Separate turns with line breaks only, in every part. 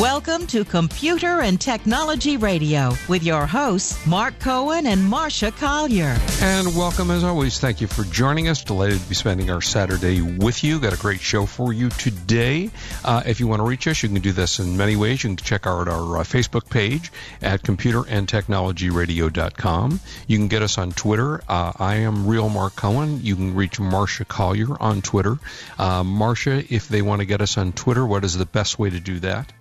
Welcome to Computer and Technology Radio with your hosts, Mark Cohen and Marcia Collier.
And welcome as always. Thank you for joining us. Delighted to be spending our Saturday with you. Got a great show for you today. Uh, if you want to reach us, you can do this in many ways. You can check out our uh, Facebook page at computerandtechnologyradio.com. You can get us on Twitter. Uh, I am Real Mark Cohen. You can reach Marcia Collier on Twitter. Uh, Marcia, if they want to get us on Twitter, what is the best way to do that?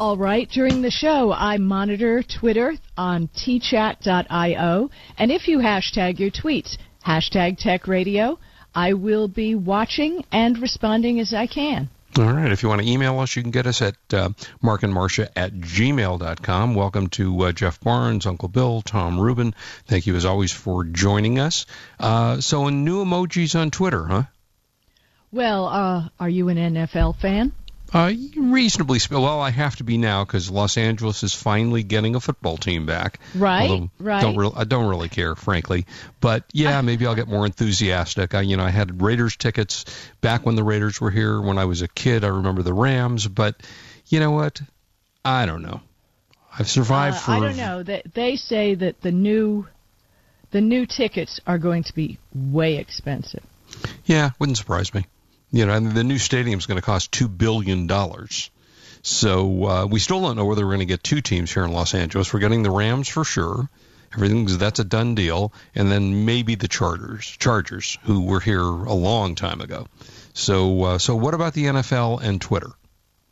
All right. During the show, I monitor Twitter on tchat.io. And if you hashtag your tweets, hashtag tech radio, I will be watching and responding as I can.
All right. If you want to email us, you can get us at uh, markandmarcia at gmail.com. Welcome to uh, Jeff Barnes, Uncle Bill, Tom Rubin. Thank you, as always, for joining us. Uh, so, new emojis on Twitter, huh?
Well, uh, are you an NFL fan?
Uh, reasonably. Well, I have to be now because Los Angeles is finally getting a football team back.
Right, right.
Don't re- I don't really care, frankly. But yeah, maybe I'll get more enthusiastic. I, you know, I had Raiders tickets back when the Raiders were here. When I was a kid, I remember the Rams. But you know what? I don't know. I've survived
Uh,
for.
I don't know. They, they say that the new the new tickets are going to be way expensive.
Yeah, wouldn't surprise me. You know, and the new stadium's going to cost two billion dollars. So uh, we still don't know whether we're going to get two teams here in Los Angeles. We're getting the Rams for sure. Everything's that's a done deal, and then maybe the Chargers, Chargers, who were here a long time ago. So, uh, so what about the NFL and Twitter?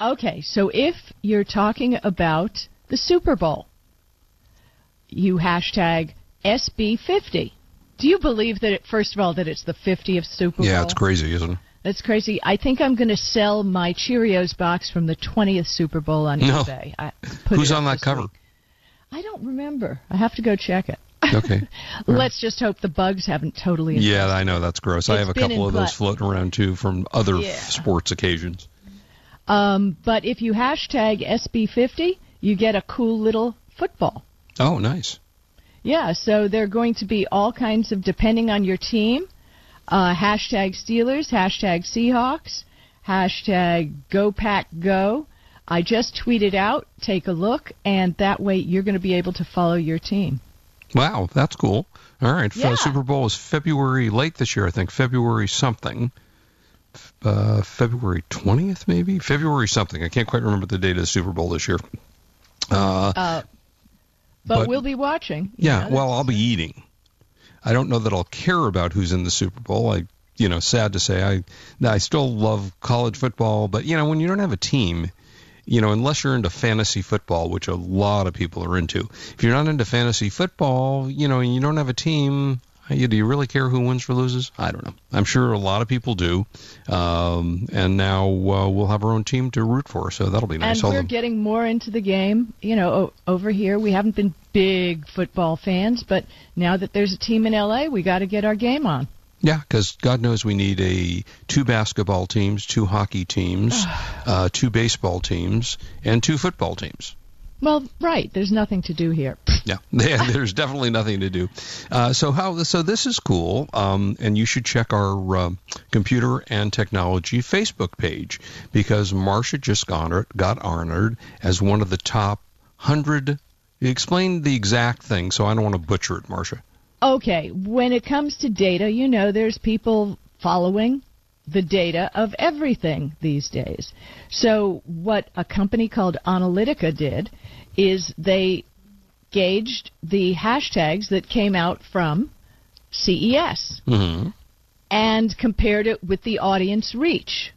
Okay, so if you're talking about the Super Bowl, you hashtag SB50. Do you believe that, it, first of all, that it's the 50th Super Bowl.
Yeah, it's crazy, isn't it?
That's crazy. I think I'm going to sell my Cheerios box from the 20th Super Bowl on
No.
eBay. I put
Who's on that cover?
week. I don't remember. I have to go check it.
Okay.
Let's just hope the bugs haven't totally.
Yeah, I know that's gross. I have a couple of those floating around too from other
Yeah.
sports occasions.
Um, but if you hashtag SB50, you get a cool little football.
Oh, nice.
Yeah, so they're going to be all kinds of, depending on your team, uh, hashtag Steelers, hashtag Seahawks, hashtag Go Pack Go. I just tweeted out, take a look, and that way you're going to be able to follow your team.
Wow, that's cool. All right,
Yeah.
uh, Super Bowl is February late this year, I think. February something. Uh, February 20th, maybe? February something. I can't quite remember the date of the Super Bowl this year. Uh,
Uh, but,
But-
we'll be watching.
yeah,
know,
well, I'll be eating. I don't know that I'll care about who's in the Super Bowl. I, you know, sad to say, I, I still love college football, but you know, when you don't have a team, you know, unless you're into fantasy football, which a lot of people are into, if you're not into fantasy football, you know, and you don't have a team, do you really care who wins or loses? I don't know. I'm sure a lot of people do. Um, and now uh, we'll have our own team to root for, so that'll be nice.
And we're
Although-
getting more into the game. You know, o- over here we haven't been big football fans, but now that there's a team in LA, we got to get our game on.
Yeah, because God knows we need a two basketball teams, two hockey teams, uh, two baseball teams, and two football teams.
Well, right. There's nothing to do here.
Yeah, there's definitely nothing to do. Uh, so how? So this is cool, um, and you should check our uh, computer and technology Facebook page because Marcia just got honored, got honored as one of the top hundred. Explain the exact thing, so I don't want to butcher it, Marcia.
Okay, when it comes to data, you know, there's people following the data of everything these days. So, what a company called Onalytica did is they gauged the hashtags that came out from CES
hmm
and compared it with the audience reach.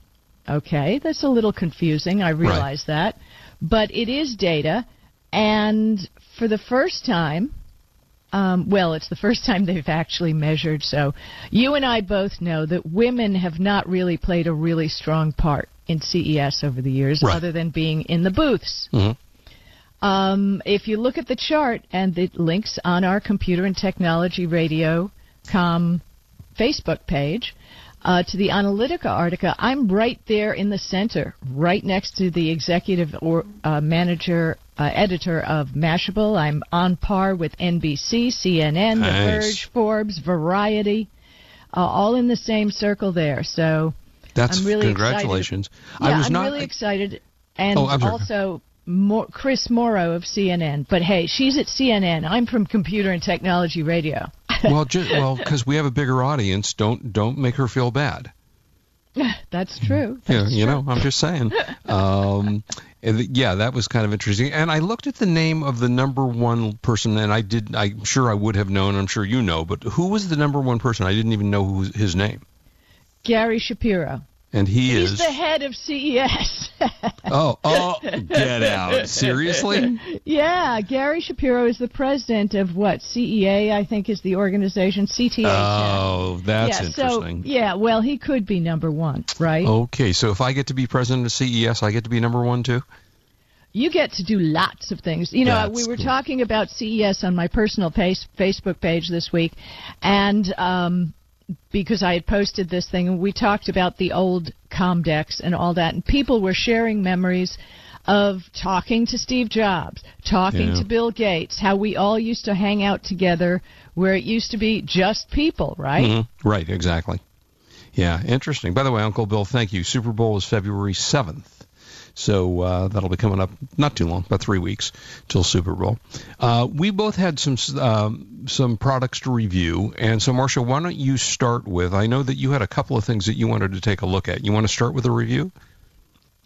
Okay, that's a little confusing, I realize that. But it is data, and for the first time, um, well, it's the first time they've actually measured, so you and I both know that women have not really played a really strong part in CES over the years,
Right.
other than being in the booths.
Mhm.
Um, if you look at the chart and the links on our Computer and Technology Radio com Facebook page, uh, to the Onalytica article, I'm right there in the center, right next to the executive or uh, manager, uh, editor of Mashable. I'm on par with NBC, CNN,
Nice.
The Verge, Forbes, Variety, uh, all in the same circle there. So
That's
I'm really
congratulations.
excited. Yeah,
I was
I'm
not.
really excited, and
Oh,
also. Mo- Chris Morrow of CNN, but hey, she's at CNN. I'm from Computer and Technology Radio.
well, just, well, because we have a bigger audience, don't don't make her feel bad.
That's true.
Yeah, you
true.
know, I'm just saying. Um, yeah, that was kind of interesting. And I looked at the name of the number one person, and I did. I'm sure I would have known. I'm sure you know, but who was the number one person? I didn't even know who his name.
Gary Shapiro.
And he
He's
is.
the head of CES.
oh, oh, get out! Seriously?
yeah, Gary Shapiro is the president of what CEA, I think, is the organization CTA.
Oh, that's
yeah,
interesting.
So, yeah, well, he could be number one, right?
Okay, so if I get to be president of CES, I get to be number one too.
You get to do lots of things. You know,
That's
we were
cool.
talking about CES on my personal page, Facebook page this week, and um, because I had posted this thing, and we talked about the old Comdex and all that, and people were sharing memories of talking to Steve Jobs, talking
Yeah.
to Bill Gates, how we all used to hang out together, where it used to be just people, right?
Mhm. Right, exactly. Yeah, interesting. By the way, Uncle Bill, thank you. Super Bowl is February 7th. So uh, that'll be coming up not too long, about three weeks till Super Bowl. Uh, we both had some um, some products to review, and so Marcia, why don't you start with? I know that you had a couple of things that you wanted to take a look at. You want to start with a review?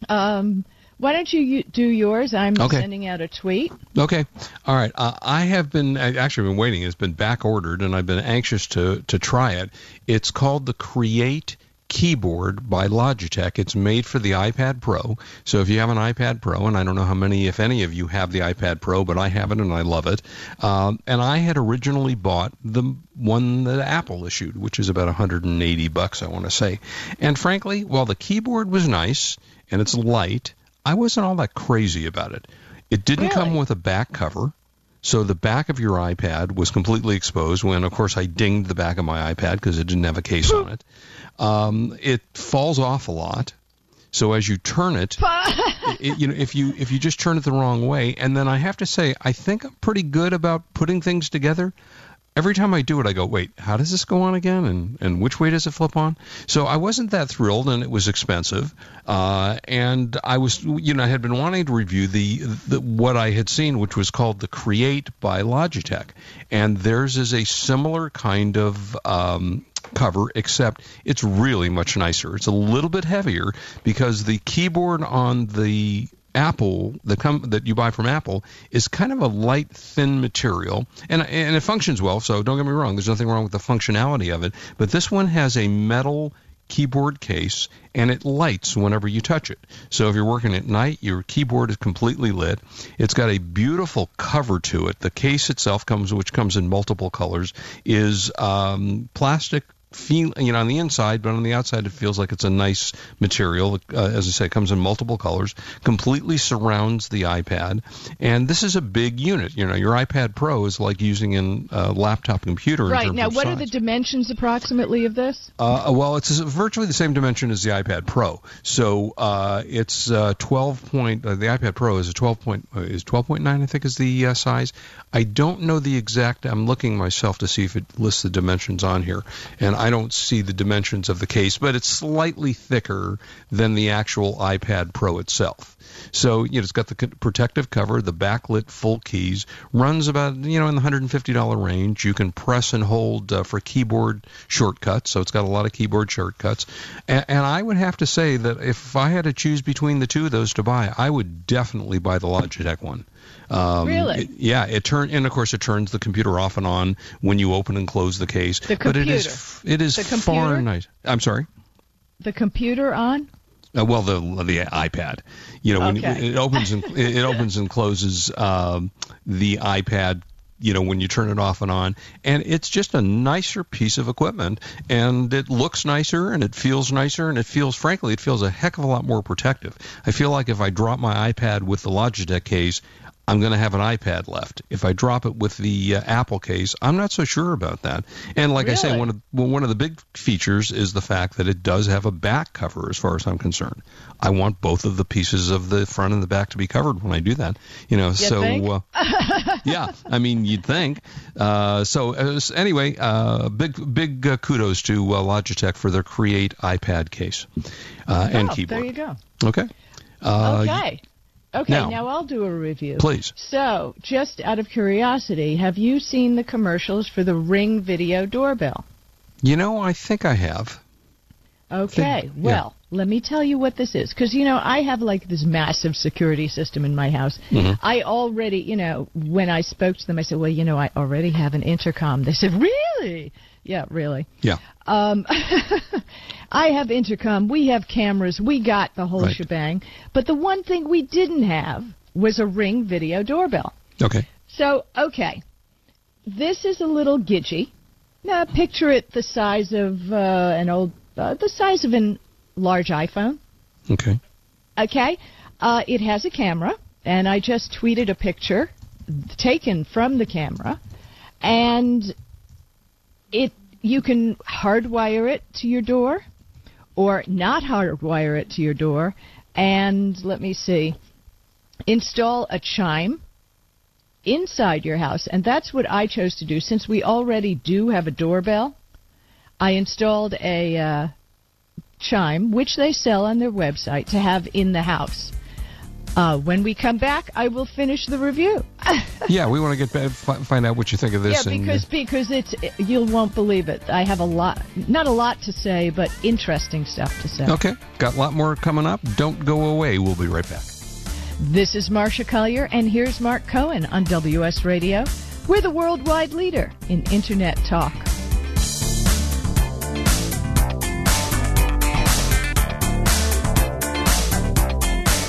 Um, why don't you do yours? I'm
Okay.
sending out a tweet.
Okay. All right. Uh, I have been I actually been waiting. It's been back ordered, and I've been anxious to to try it. It's called the Create keyboard by Logitech. It's made for the iPad Pro. So if you have an iPad Pro, and I don't know how many, if any of you have the iPad Pro, but I have it and I love it. Um, and I had originally bought the one that Apple issued, which is about 180 bucks, I want to say. And frankly, while the keyboard was nice and it's light, I wasn't all that crazy about it. It didn't come with a back cover. So the back of your iPad was completely exposed when, of course, I dinged the back of my iPad because it didn't have a case on it. Um, it falls off a lot. So as you turn it, it, you know, if you if you just turn it the wrong way, and then I have to say, I think I'm pretty good about putting things together. Every time I do it, I go, wait, how does this go on again, and and which way does it flip on? So I wasn't that thrilled, and it was expensive. Uh, and I was, you know, I had been wanting to review the, the what I had seen, which was called the Create by Logitech, and theirs is a similar kind of um, cover, except it's really much nicer. It's a little bit heavier because the keyboard on the Apple that come that you buy from Apple is kind of a light, thin material, and and it functions well. So don't get me wrong. There's nothing wrong with the functionality of it, but this one has a metal keyboard case and it lights whenever you touch it. So if you're working at night, your keyboard is completely lit. It's got a beautiful cover to it. The case itself comes, which comes in multiple colors, is um, plastic. Feel, you know, on the inside, but on the outside, it feels like it's a nice material. Uh, as I say, it comes in multiple colors, completely surrounds the iPad, and this is a big unit. You know, your iPad Pro is like using a laptop computer.
Right now, what are the dimensions approximately of this?
Uh, well, it's virtually the same dimension as the iPad Pro. So uh, it's uh, 12 point. Uh, the iPad Pro is a 12 point. Uh, is 12.9, I think, is the uh, size. I don't know the exact. I'm looking myself to see if it lists the dimensions on here, and I don't see the dimensions of the case, but it's slightly thicker than the actual iPad Pro itself. So you know, it's got the protective cover, the backlit full keys, runs about you know in the $150 range. You can press and hold uh, for keyboard shortcuts, so it's got a lot of keyboard shortcuts. And, and I would have to say that if I had to choose between the two of those to buy, I would definitely buy the Logitech one. Um,
Really?
it- yeah, it turn and of course it turns the computer off and on when you open and close the case.
The computer.
But it is it is
The
far nice. I'm sorry.
The computer on?
Uh, well, the the iPad, you know, when
Okay.
it opens and it opens and closes um, the iPad, you know, when you turn it off and on, and it's just a nicer piece of equipment, and it looks nicer, and it feels nicer, and it feels, frankly, it feels a heck of a lot more protective. I feel like if I drop my iPad with the Logitech case. I'm going to have an iPad left. If I drop it with the uh, Apple case, I'm not so sure about that. And like I say, one of well, one of the big features is the fact that it does have a back cover, as far as I'm concerned. I want both of the pieces of the front and the back to be covered when I do that. You know, so
think?
Uh, yeah, I mean, you'd think. Uh, so uh, anyway, uh, big big uh, kudos to uh, Logitech for their Create iPad case uh, and
oh,
keyboard.
there you go.
Okay. Uh,
okay. Okay,
now-
now, I'll do a review.
Please.
So, just out of curiosity, have you seen the commercials for the Ring video doorbell?
You know, I think I have.
Okay,
Think-
well, let me tell you what this is. Because, you know, I have like this massive security system in my house.
Mm-hmm.
I already, you know, when I spoke to them, I said, well, you know, I already have an intercom. They said, really? Yeah, really.
Yeah.
Um, I have intercom. We have cameras. We got the whole
Right.
shebang. But the one thing we didn't have was a Ring video doorbell.
Okay.
So, okay. This is a little gidgy. Now, picture it the size of uh, an old, uh, the size of an large iPhone.
Okay.
Okay. Uh, it has a camera, and I just tweeted a picture taken from the camera, and it you can hardwire it to your door, or not hardwire it to your door, and let me see, install a chime inside your house, and that's what I chose to do since we already do have a doorbell. I installed a uh, chime, which they sell on their website to have in the house. Uh, when we come back, I will finish the review.
Yeah, we want to get find out what you think of this.
yeah,
and,
because because it's you won't believe it. I have a lot, not a lot to say, but interesting stuff to say.
okay, got a lot more coming up. Don't go away. We'll be right back.
This is Marcia Collier, and here's Mark Cohen on WS Radio. We're the worldwide leader in Internet talk.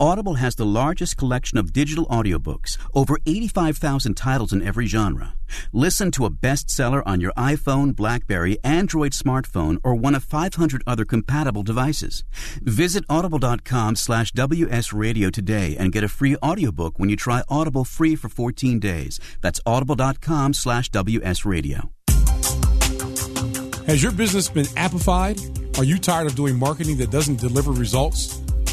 Audible has the largest collection of digital audiobooks, over 85,000 titles in every genre. Listen to a bestseller on your iPhone, Blackberry, Android smartphone, or one of 500 other compatible devices. Visit audible.com slash wsradio today and get a free audiobook when you try Audible free for 14 days. That's audible.com slash wsradio.
Has your business been appified? Are you tired of doing marketing that doesn't deliver results?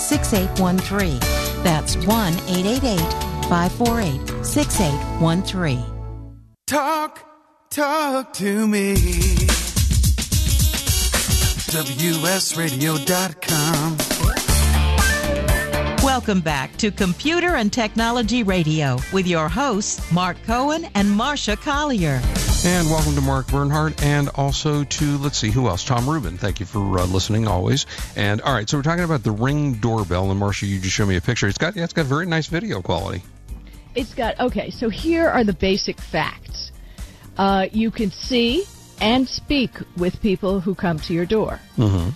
6813. That's 1 888 548 6813.
Talk, talk to me. WSRadio.com.
Welcome back to Computer and Technology Radio with your hosts, Mark Cohen and Marcia Collier.
And welcome to Mark Bernhardt and also to, let's see, who else? Tom Rubin. Thank you for uh, listening always. And all right, so we're talking about the Ring doorbell. And Marcia, you just showed me a picture. It's got, yeah, it's got very nice video quality.
It's got, okay, so here are the basic facts. Uh, you can see and speak with people who come to your door.
Mm-hmm.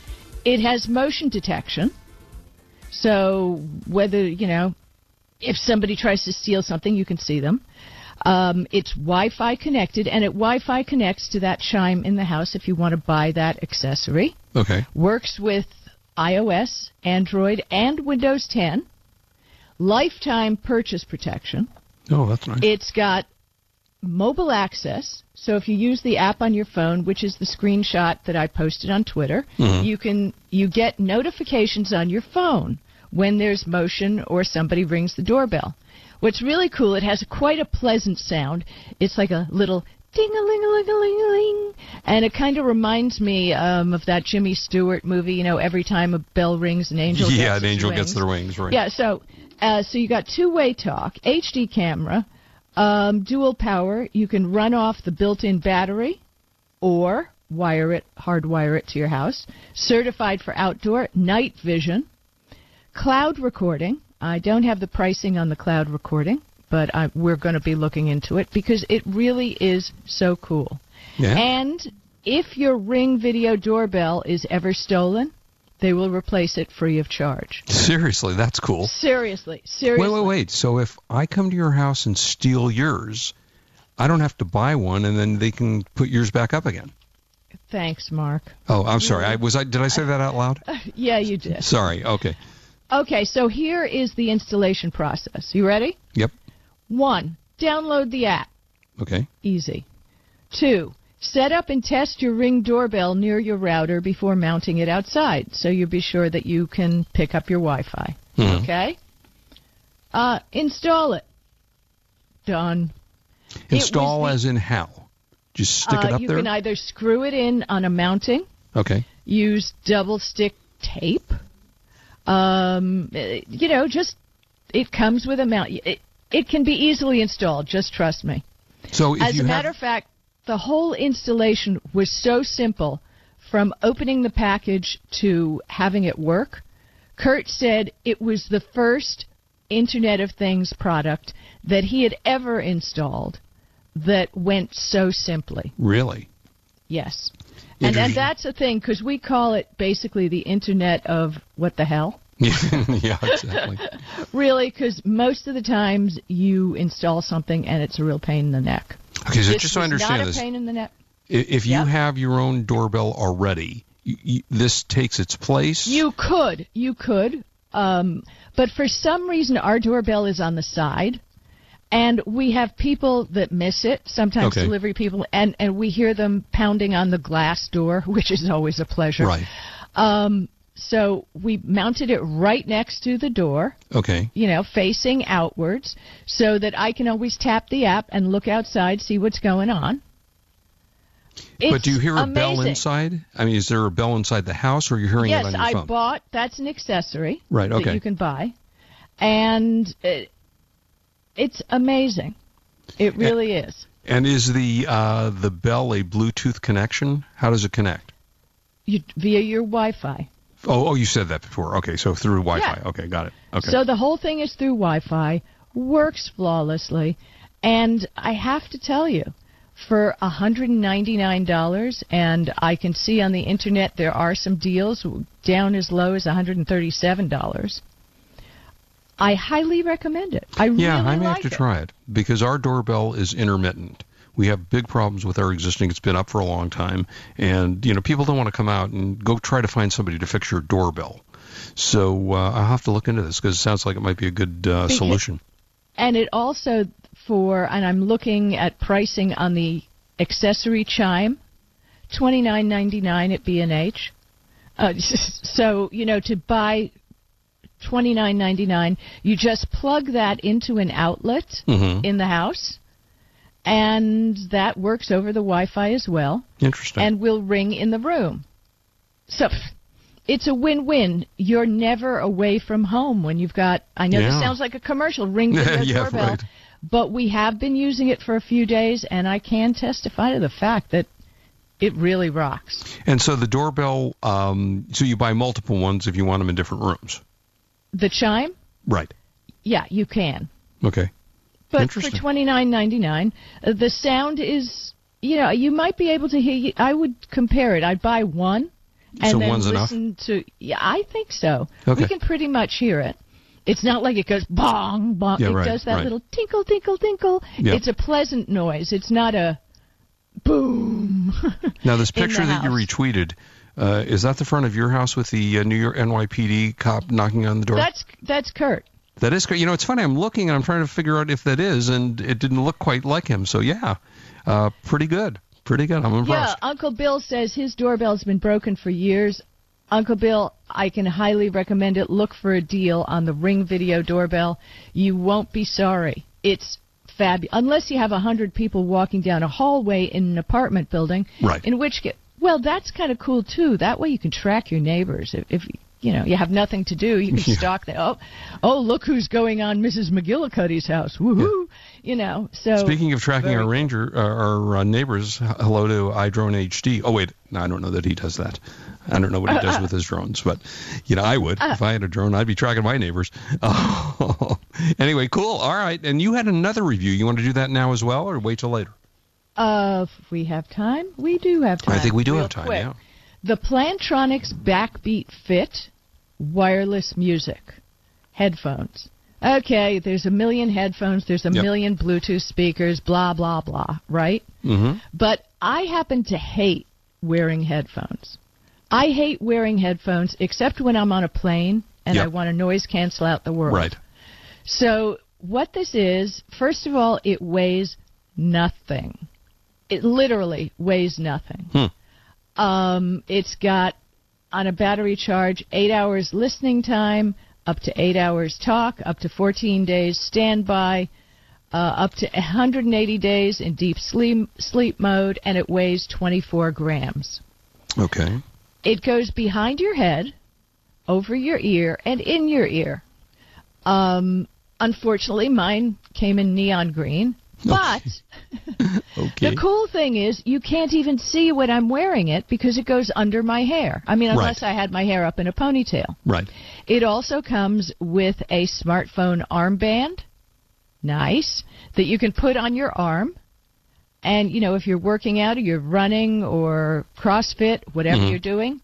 It has motion detection. So whether, you know, if somebody tries to steal something, you can see them. Um, it's Wi Fi connected, and it Wi Fi connects to that chime in the house if you want to buy that accessory.
Okay.
Works with iOS, Android, and Windows 10. Lifetime purchase protection.
Oh, that's nice.
It's got mobile access. So if you use the app on your phone, which is the screenshot that I posted on Twitter,
Mhm.
you can you get notifications on your phone when there's motion or somebody rings the doorbell. What's really cool, it has quite a pleasant sound. It's like a little ding a ling a ling a ling a ling, and it kind of reminds me um, of that Jimmy Stewart movie. You know, every time a bell rings, an angel
yeah,
gets
an angel
wings.
gets their wings, right?
Yeah, so uh, so you got two-way talk, HD camera, um, dual power. You can run off the built-in battery, or wire it, hardwire it to your house. Certified for outdoor night vision, cloud recording. I don't have the pricing on the cloud recording, but I, we're going to be looking into it because it really is so cool.
Yeah.
And if your Ring video doorbell is ever stolen, they will replace it free of charge.
Seriously, that's cool.
Seriously, seriously.
Wait, wait, wait. So if I come to your house and steal yours, I don't have to buy one, and then they can put yours back up again.
Thanks, Mark.
Oh, I'm sorry. Mm. I was I did I say that out loud?
Yeah, you did.
Sorry. Okay.
Okay, so here is the installation process. You ready?
Yep.
One, download the app.
Okay.
Easy. Two, set up and test your Ring doorbell near your router before mounting it outside, so you'll be sure that you can pick up your Wi-Fi.
Mhm.
Okay. Uh, install it. Done.
Install as in how? Just stick
uh,
it up
you
there.
can either screw it in on a mounting,
okay.
use double stick tape. Um, you know, just it comes with a mount. It, it can be easily installed. Just trust me.
So if
As
you
a matter of fact, the whole installation was so simple from opening the package to having it work. Kurt said it was the first Internet of Things product that he had ever installed that went so simply.
really.
Yes. And, and that's the thing, because we call it basically the Internet of what the hell.
yeah, exactly.
Really, because most of the times you install something and it's a real pain in the neck.
Okay, so
This
just so I understand
not
this,
a pain in the neck.
if you
Yep.
have your own doorbell already, you, you, this takes its place.
You could, you could, um, but for some reason our doorbell is on the side, and we have people that miss it. Sometimes
Okay.
delivery people, and and we hear them pounding on the glass door, which is always a pleasure.
Right.
Um, so we mounted it right next to the door,
Okay.
you know, facing outwards, so that I can always tap the app and look outside, see what's going on.
but do you hear a bell inside? I mean, is there a bell inside the house, or you're hearing
yes,
it on your
I
phone?
bought. That's an accessory.
Right,
That
okay.
you can buy, and it, it's amazing. It really is.
and is the uh, the bell a Bluetooth connection? How does it connect?
You, via your Wi-Fi.
Oh, oh, you said that before. Okay, so through Wi-Fi.
Yeah.
Okay, got it. Okay.
So the whole thing is through Wi-Fi, works flawlessly, and I have to tell you, for $199, and I can see on the internet there are some deals down as low as $137. I highly recommend it. I
yeah,
really
I may
like
have to
it.
try it because our doorbell is intermittent. We have big problems with our existing. It's been up for a long time, and you know people don't want to come out and go try to find somebody to fix your doorbell. So uh, I'll have to look into this because it sounds like it might be a good uh, solution.
And it also for and I'm looking at pricing on the accessory chime, twenty nine ninety nine at B and H. Uh, so you know to buy twenty nine ninety nine, you just plug that into an outlet
Mhm.
in the house, and that works over the Wi-Fi as well.
Interesting.
and will ring in the room. So it's a win-win. You're never away from home when you've got. I know this sounds like a commercial. Ring video
Yeah,
doorbell,
right.
but we have been using it for a few days, and I can testify to the fact that it really rocks.
and so the doorbell. Um, so you buy multiple ones if you want them in different rooms.
The chime,
Right.
yeah, you can.
Okay.
But for twenty nine ninety nine, uh, the sound is. You know, you might be able to hear. I would compare it. I'd buy one, and
So
then
one's enough?
listen to. Yeah, I think so.
Okay.
We can pretty much hear it. It's not like it goes bong bong.
Yeah,
it
right,
does that
right.
little tinkle tinkle tinkle.
Yeah.
It's a pleasant noise. It's not a boom.
Now this picture that you retweeted. Uh, is that the front of your house with the uh, New York NYPD cop knocking on the door?
that's that's Kurt.
That is, Kurt. you know, it's funny. I'm looking and I'm trying to figure out if that is, and it didn't look quite like him. So yeah, uh, pretty good, pretty good. I'm impressed. Yeah.
Uncle Bill says his doorbell's been broken for years. Uncle Bill, I can highly recommend it. Look for a deal on the Ring Video doorbell. You won't be sorry. It's fabulous. Unless you have a hundred people walking down a hallway in an apartment building,
Right.
in which, well, that's kind of cool too. That way you can track your neighbors. If, if you know you have nothing to do, you can
Yeah.
stalk them. Oh, oh, look who's going on Mrs. McGillicuddy's house. Woohoo! You know. So
Speaking of tracking our
cool.
ranger, uh, our uh, neighbors, hello to iDrone HD. Oh wait, no, I don't know that he does that. I don't know what he does with his drones, but you know, I would if I had a drone. I'd be tracking my neighbors. Oh. anyway, cool. All right, and you had another review. You want to do that now as well, or wait till later?
Uh, if we have time, we do have time.
I think we do
Real
have time.
quick.
Yeah.
The Plantronics Backbeat Fit wireless music headphones. Okay, there's a million headphones, there's a
Yep.
million Bluetooth speakers, blah blah blah, right?
Mm-hmm.
But I happen to hate wearing headphones. I hate wearing headphones except when I'm on a plane and I want to noise cancel out the world.
Right.
So what this is, first of all, it weighs nothing. It literally weighs nothing.
Hmm.
Um, it's got on a battery charge eight hours listening time, up to eight hours talk, up to 14 days standby, uh, up to 180 days in deep sleep sleep mode, and it weighs 24 grams.
Okay.
It goes behind your head, over your ear, and in your ear. Um, unfortunately, mine came in neon green. But
Okay.
the cool thing is, you can't even see when I'm wearing it because it goes under my hair. I mean, unless I had my hair up in a ponytail.
Right.
It also comes with a smartphone armband. Nice. That you can put on your arm. And, you know, if you're working out or you're running or CrossFit, whatever
Mhm.
you're doing,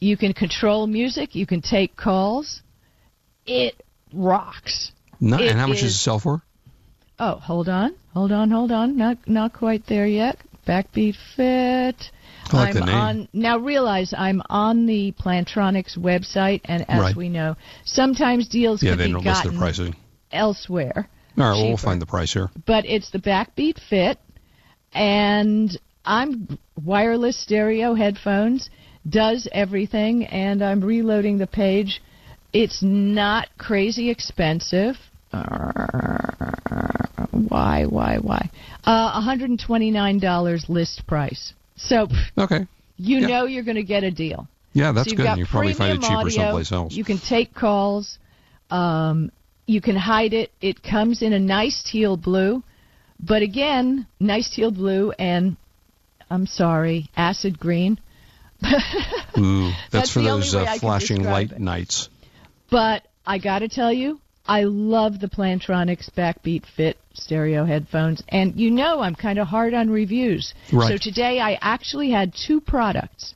you can control music. You can take calls. It rocks.
No,
It
and how much does
is-
it sell for?
Oh, hold on, hold on, hold on. Not not quite there yet. Backbeat Fit.
I like
I'm
the name.
on now. Realize I'm on the Plantronics website, and as
Right.
we know, sometimes deals
Yeah,
can
they
be
don't list their
gotten
pricing.
elsewhere.
All right, well, we'll find the price here.
But it's the Backbeat Fit, and I'm wireless stereo headphones. Does everything, and I'm reloading the page. It's not crazy expensive. Why, why, why? Uh, $129 list price. So
Okay.
you
Yeah.
know you're going to get a deal.
Yeah, that's
so
good. You probably find it cheaper
audio.
someplace else.
You can take calls. Um, you can hide it. It comes in a nice teal blue, but again, nice teal blue and I'm sorry, acid green.
Ooh, that's,
That's
for those uh, flashing light
it.
nights.
But I got to tell you, I love the Plantronics Backbeat Fit stereo headphones, and you know I'm kind of hard on reviews.
Right.
So today I actually had two products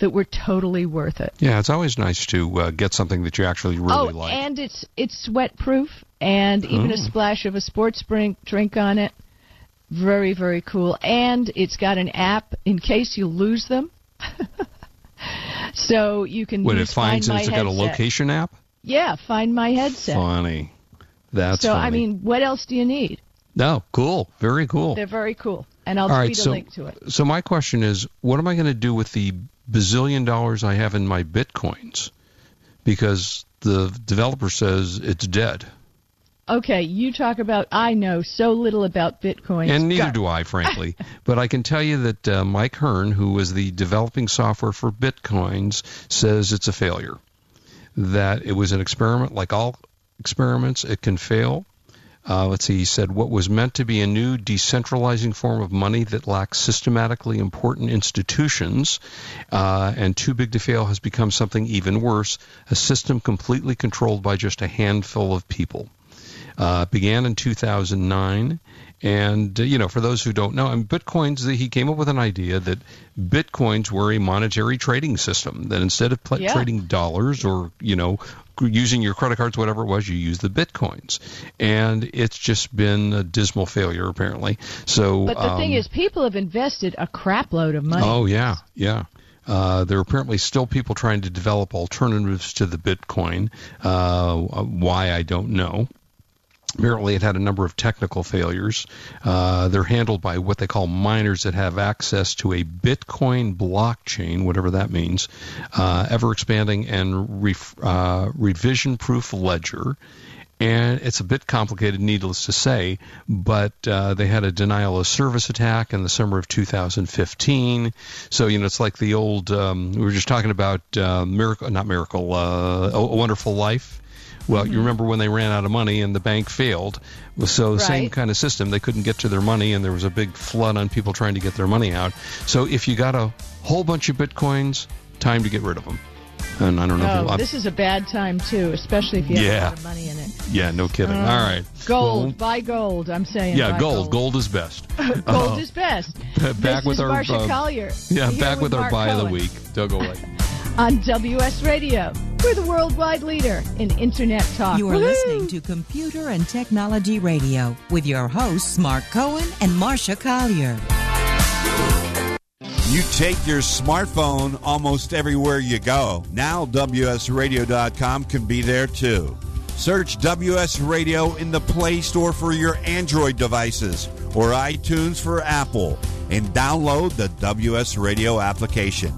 that were totally worth it.
Yeah, it's always nice to uh, get something that you actually really
oh,
like.
and it's it's sweat proof, and even a
Oh.
splash of a sports drink drink on it. Very very cool, and it's got an app in case you lose them. so you can
when it finds
Find
it, it's got a location app.
Yeah, find my headset.
Funny. That's
so
funny.
I mean, what else do you need?
no, cool, very cool.
They're very cool, and I'll
All right, so
a link to it.
so my question is, what am I going to do with the bazillion dollars I have in my bitcoins? Because the developer says it's dead,
Okay, you talk about. I know so little about Bitcoin.
and neither
Go.
do I, frankly. but I can tell you that uh, Mike Hearn, who was the developing software for bitcoins, says it's a failure. That it was an experiment, like all experiments, it can fail. Uh, let's see, he said what was meant to be a new decentralizing form of money that lacks systematically important institutions uh, and too big to fail has become something even worse a system completely controlled by just a handful of people. Uh, began in 2009. And, uh, you know, for those who don't know, I mean, Bitcoins, the, he came up with an idea that Bitcoins were a monetary trading system, that instead of pl-
Yeah.
trading dollars or, you know, using your credit cards, whatever it was, you use the Bitcoins. And it's just been a dismal failure, apparently. So,
But the thing
um,
is, people have invested a crapload of money.
Oh yeah, yeah. Uh, there are apparently still people trying to develop alternatives to the Bitcoin. Uh, why I don't know. Apparently, it had a number of technical failures. Uh, they're handled by what they call miners that have access to a Bitcoin blockchain, whatever that means, uh, ever expanding and ref, uh, revision proof ledger. And it's a bit complicated, needless to say, but uh, they had a denial of service attack in the summer of 2015. So, you know, it's like the old, um, we were just talking about uh, Miracle, not Miracle, uh, A Wonderful Life. Well, you remember when they ran out of money and the bank failed. So the same kind of system. They couldn't get to their money, and there was a big flood on people trying to get their money out. So if you got a whole bunch of bitcoins, time to get rid of them. And I don't know.
Oh, this is a bad time too, especially if you have
Yeah.
a lot of money in it.
yeah, no kidding.
Uh,
All right.
Gold, buy gold. I'm saying.
Yeah,
buy
gold. Gold is best.
Gold,
Uh,
is best.
back
this
with
is
our uh,
Collier.
Yeah,
Here
back with, our
Mark
buy of the
Cohen
week. Doug Olay.
on WS Radio. We're the worldwide leader in internet talk.
You are
Woohoo!
listening to Computer and Technology Radio with your hosts, Mark Cohen and Marcia Collier.
You take your smartphone almost everywhere you go. Now, WSRadio.com can be there too. Search WS Radio in the Play Store for your Android devices or iTunes for Apple and download the WS Radio application.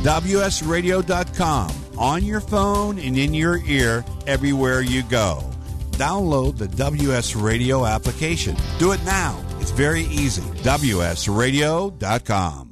WSRadio.com on your phone and in your ear everywhere you go. Download the WS Radio application. Do it now. It's very easy. WSRadio.com.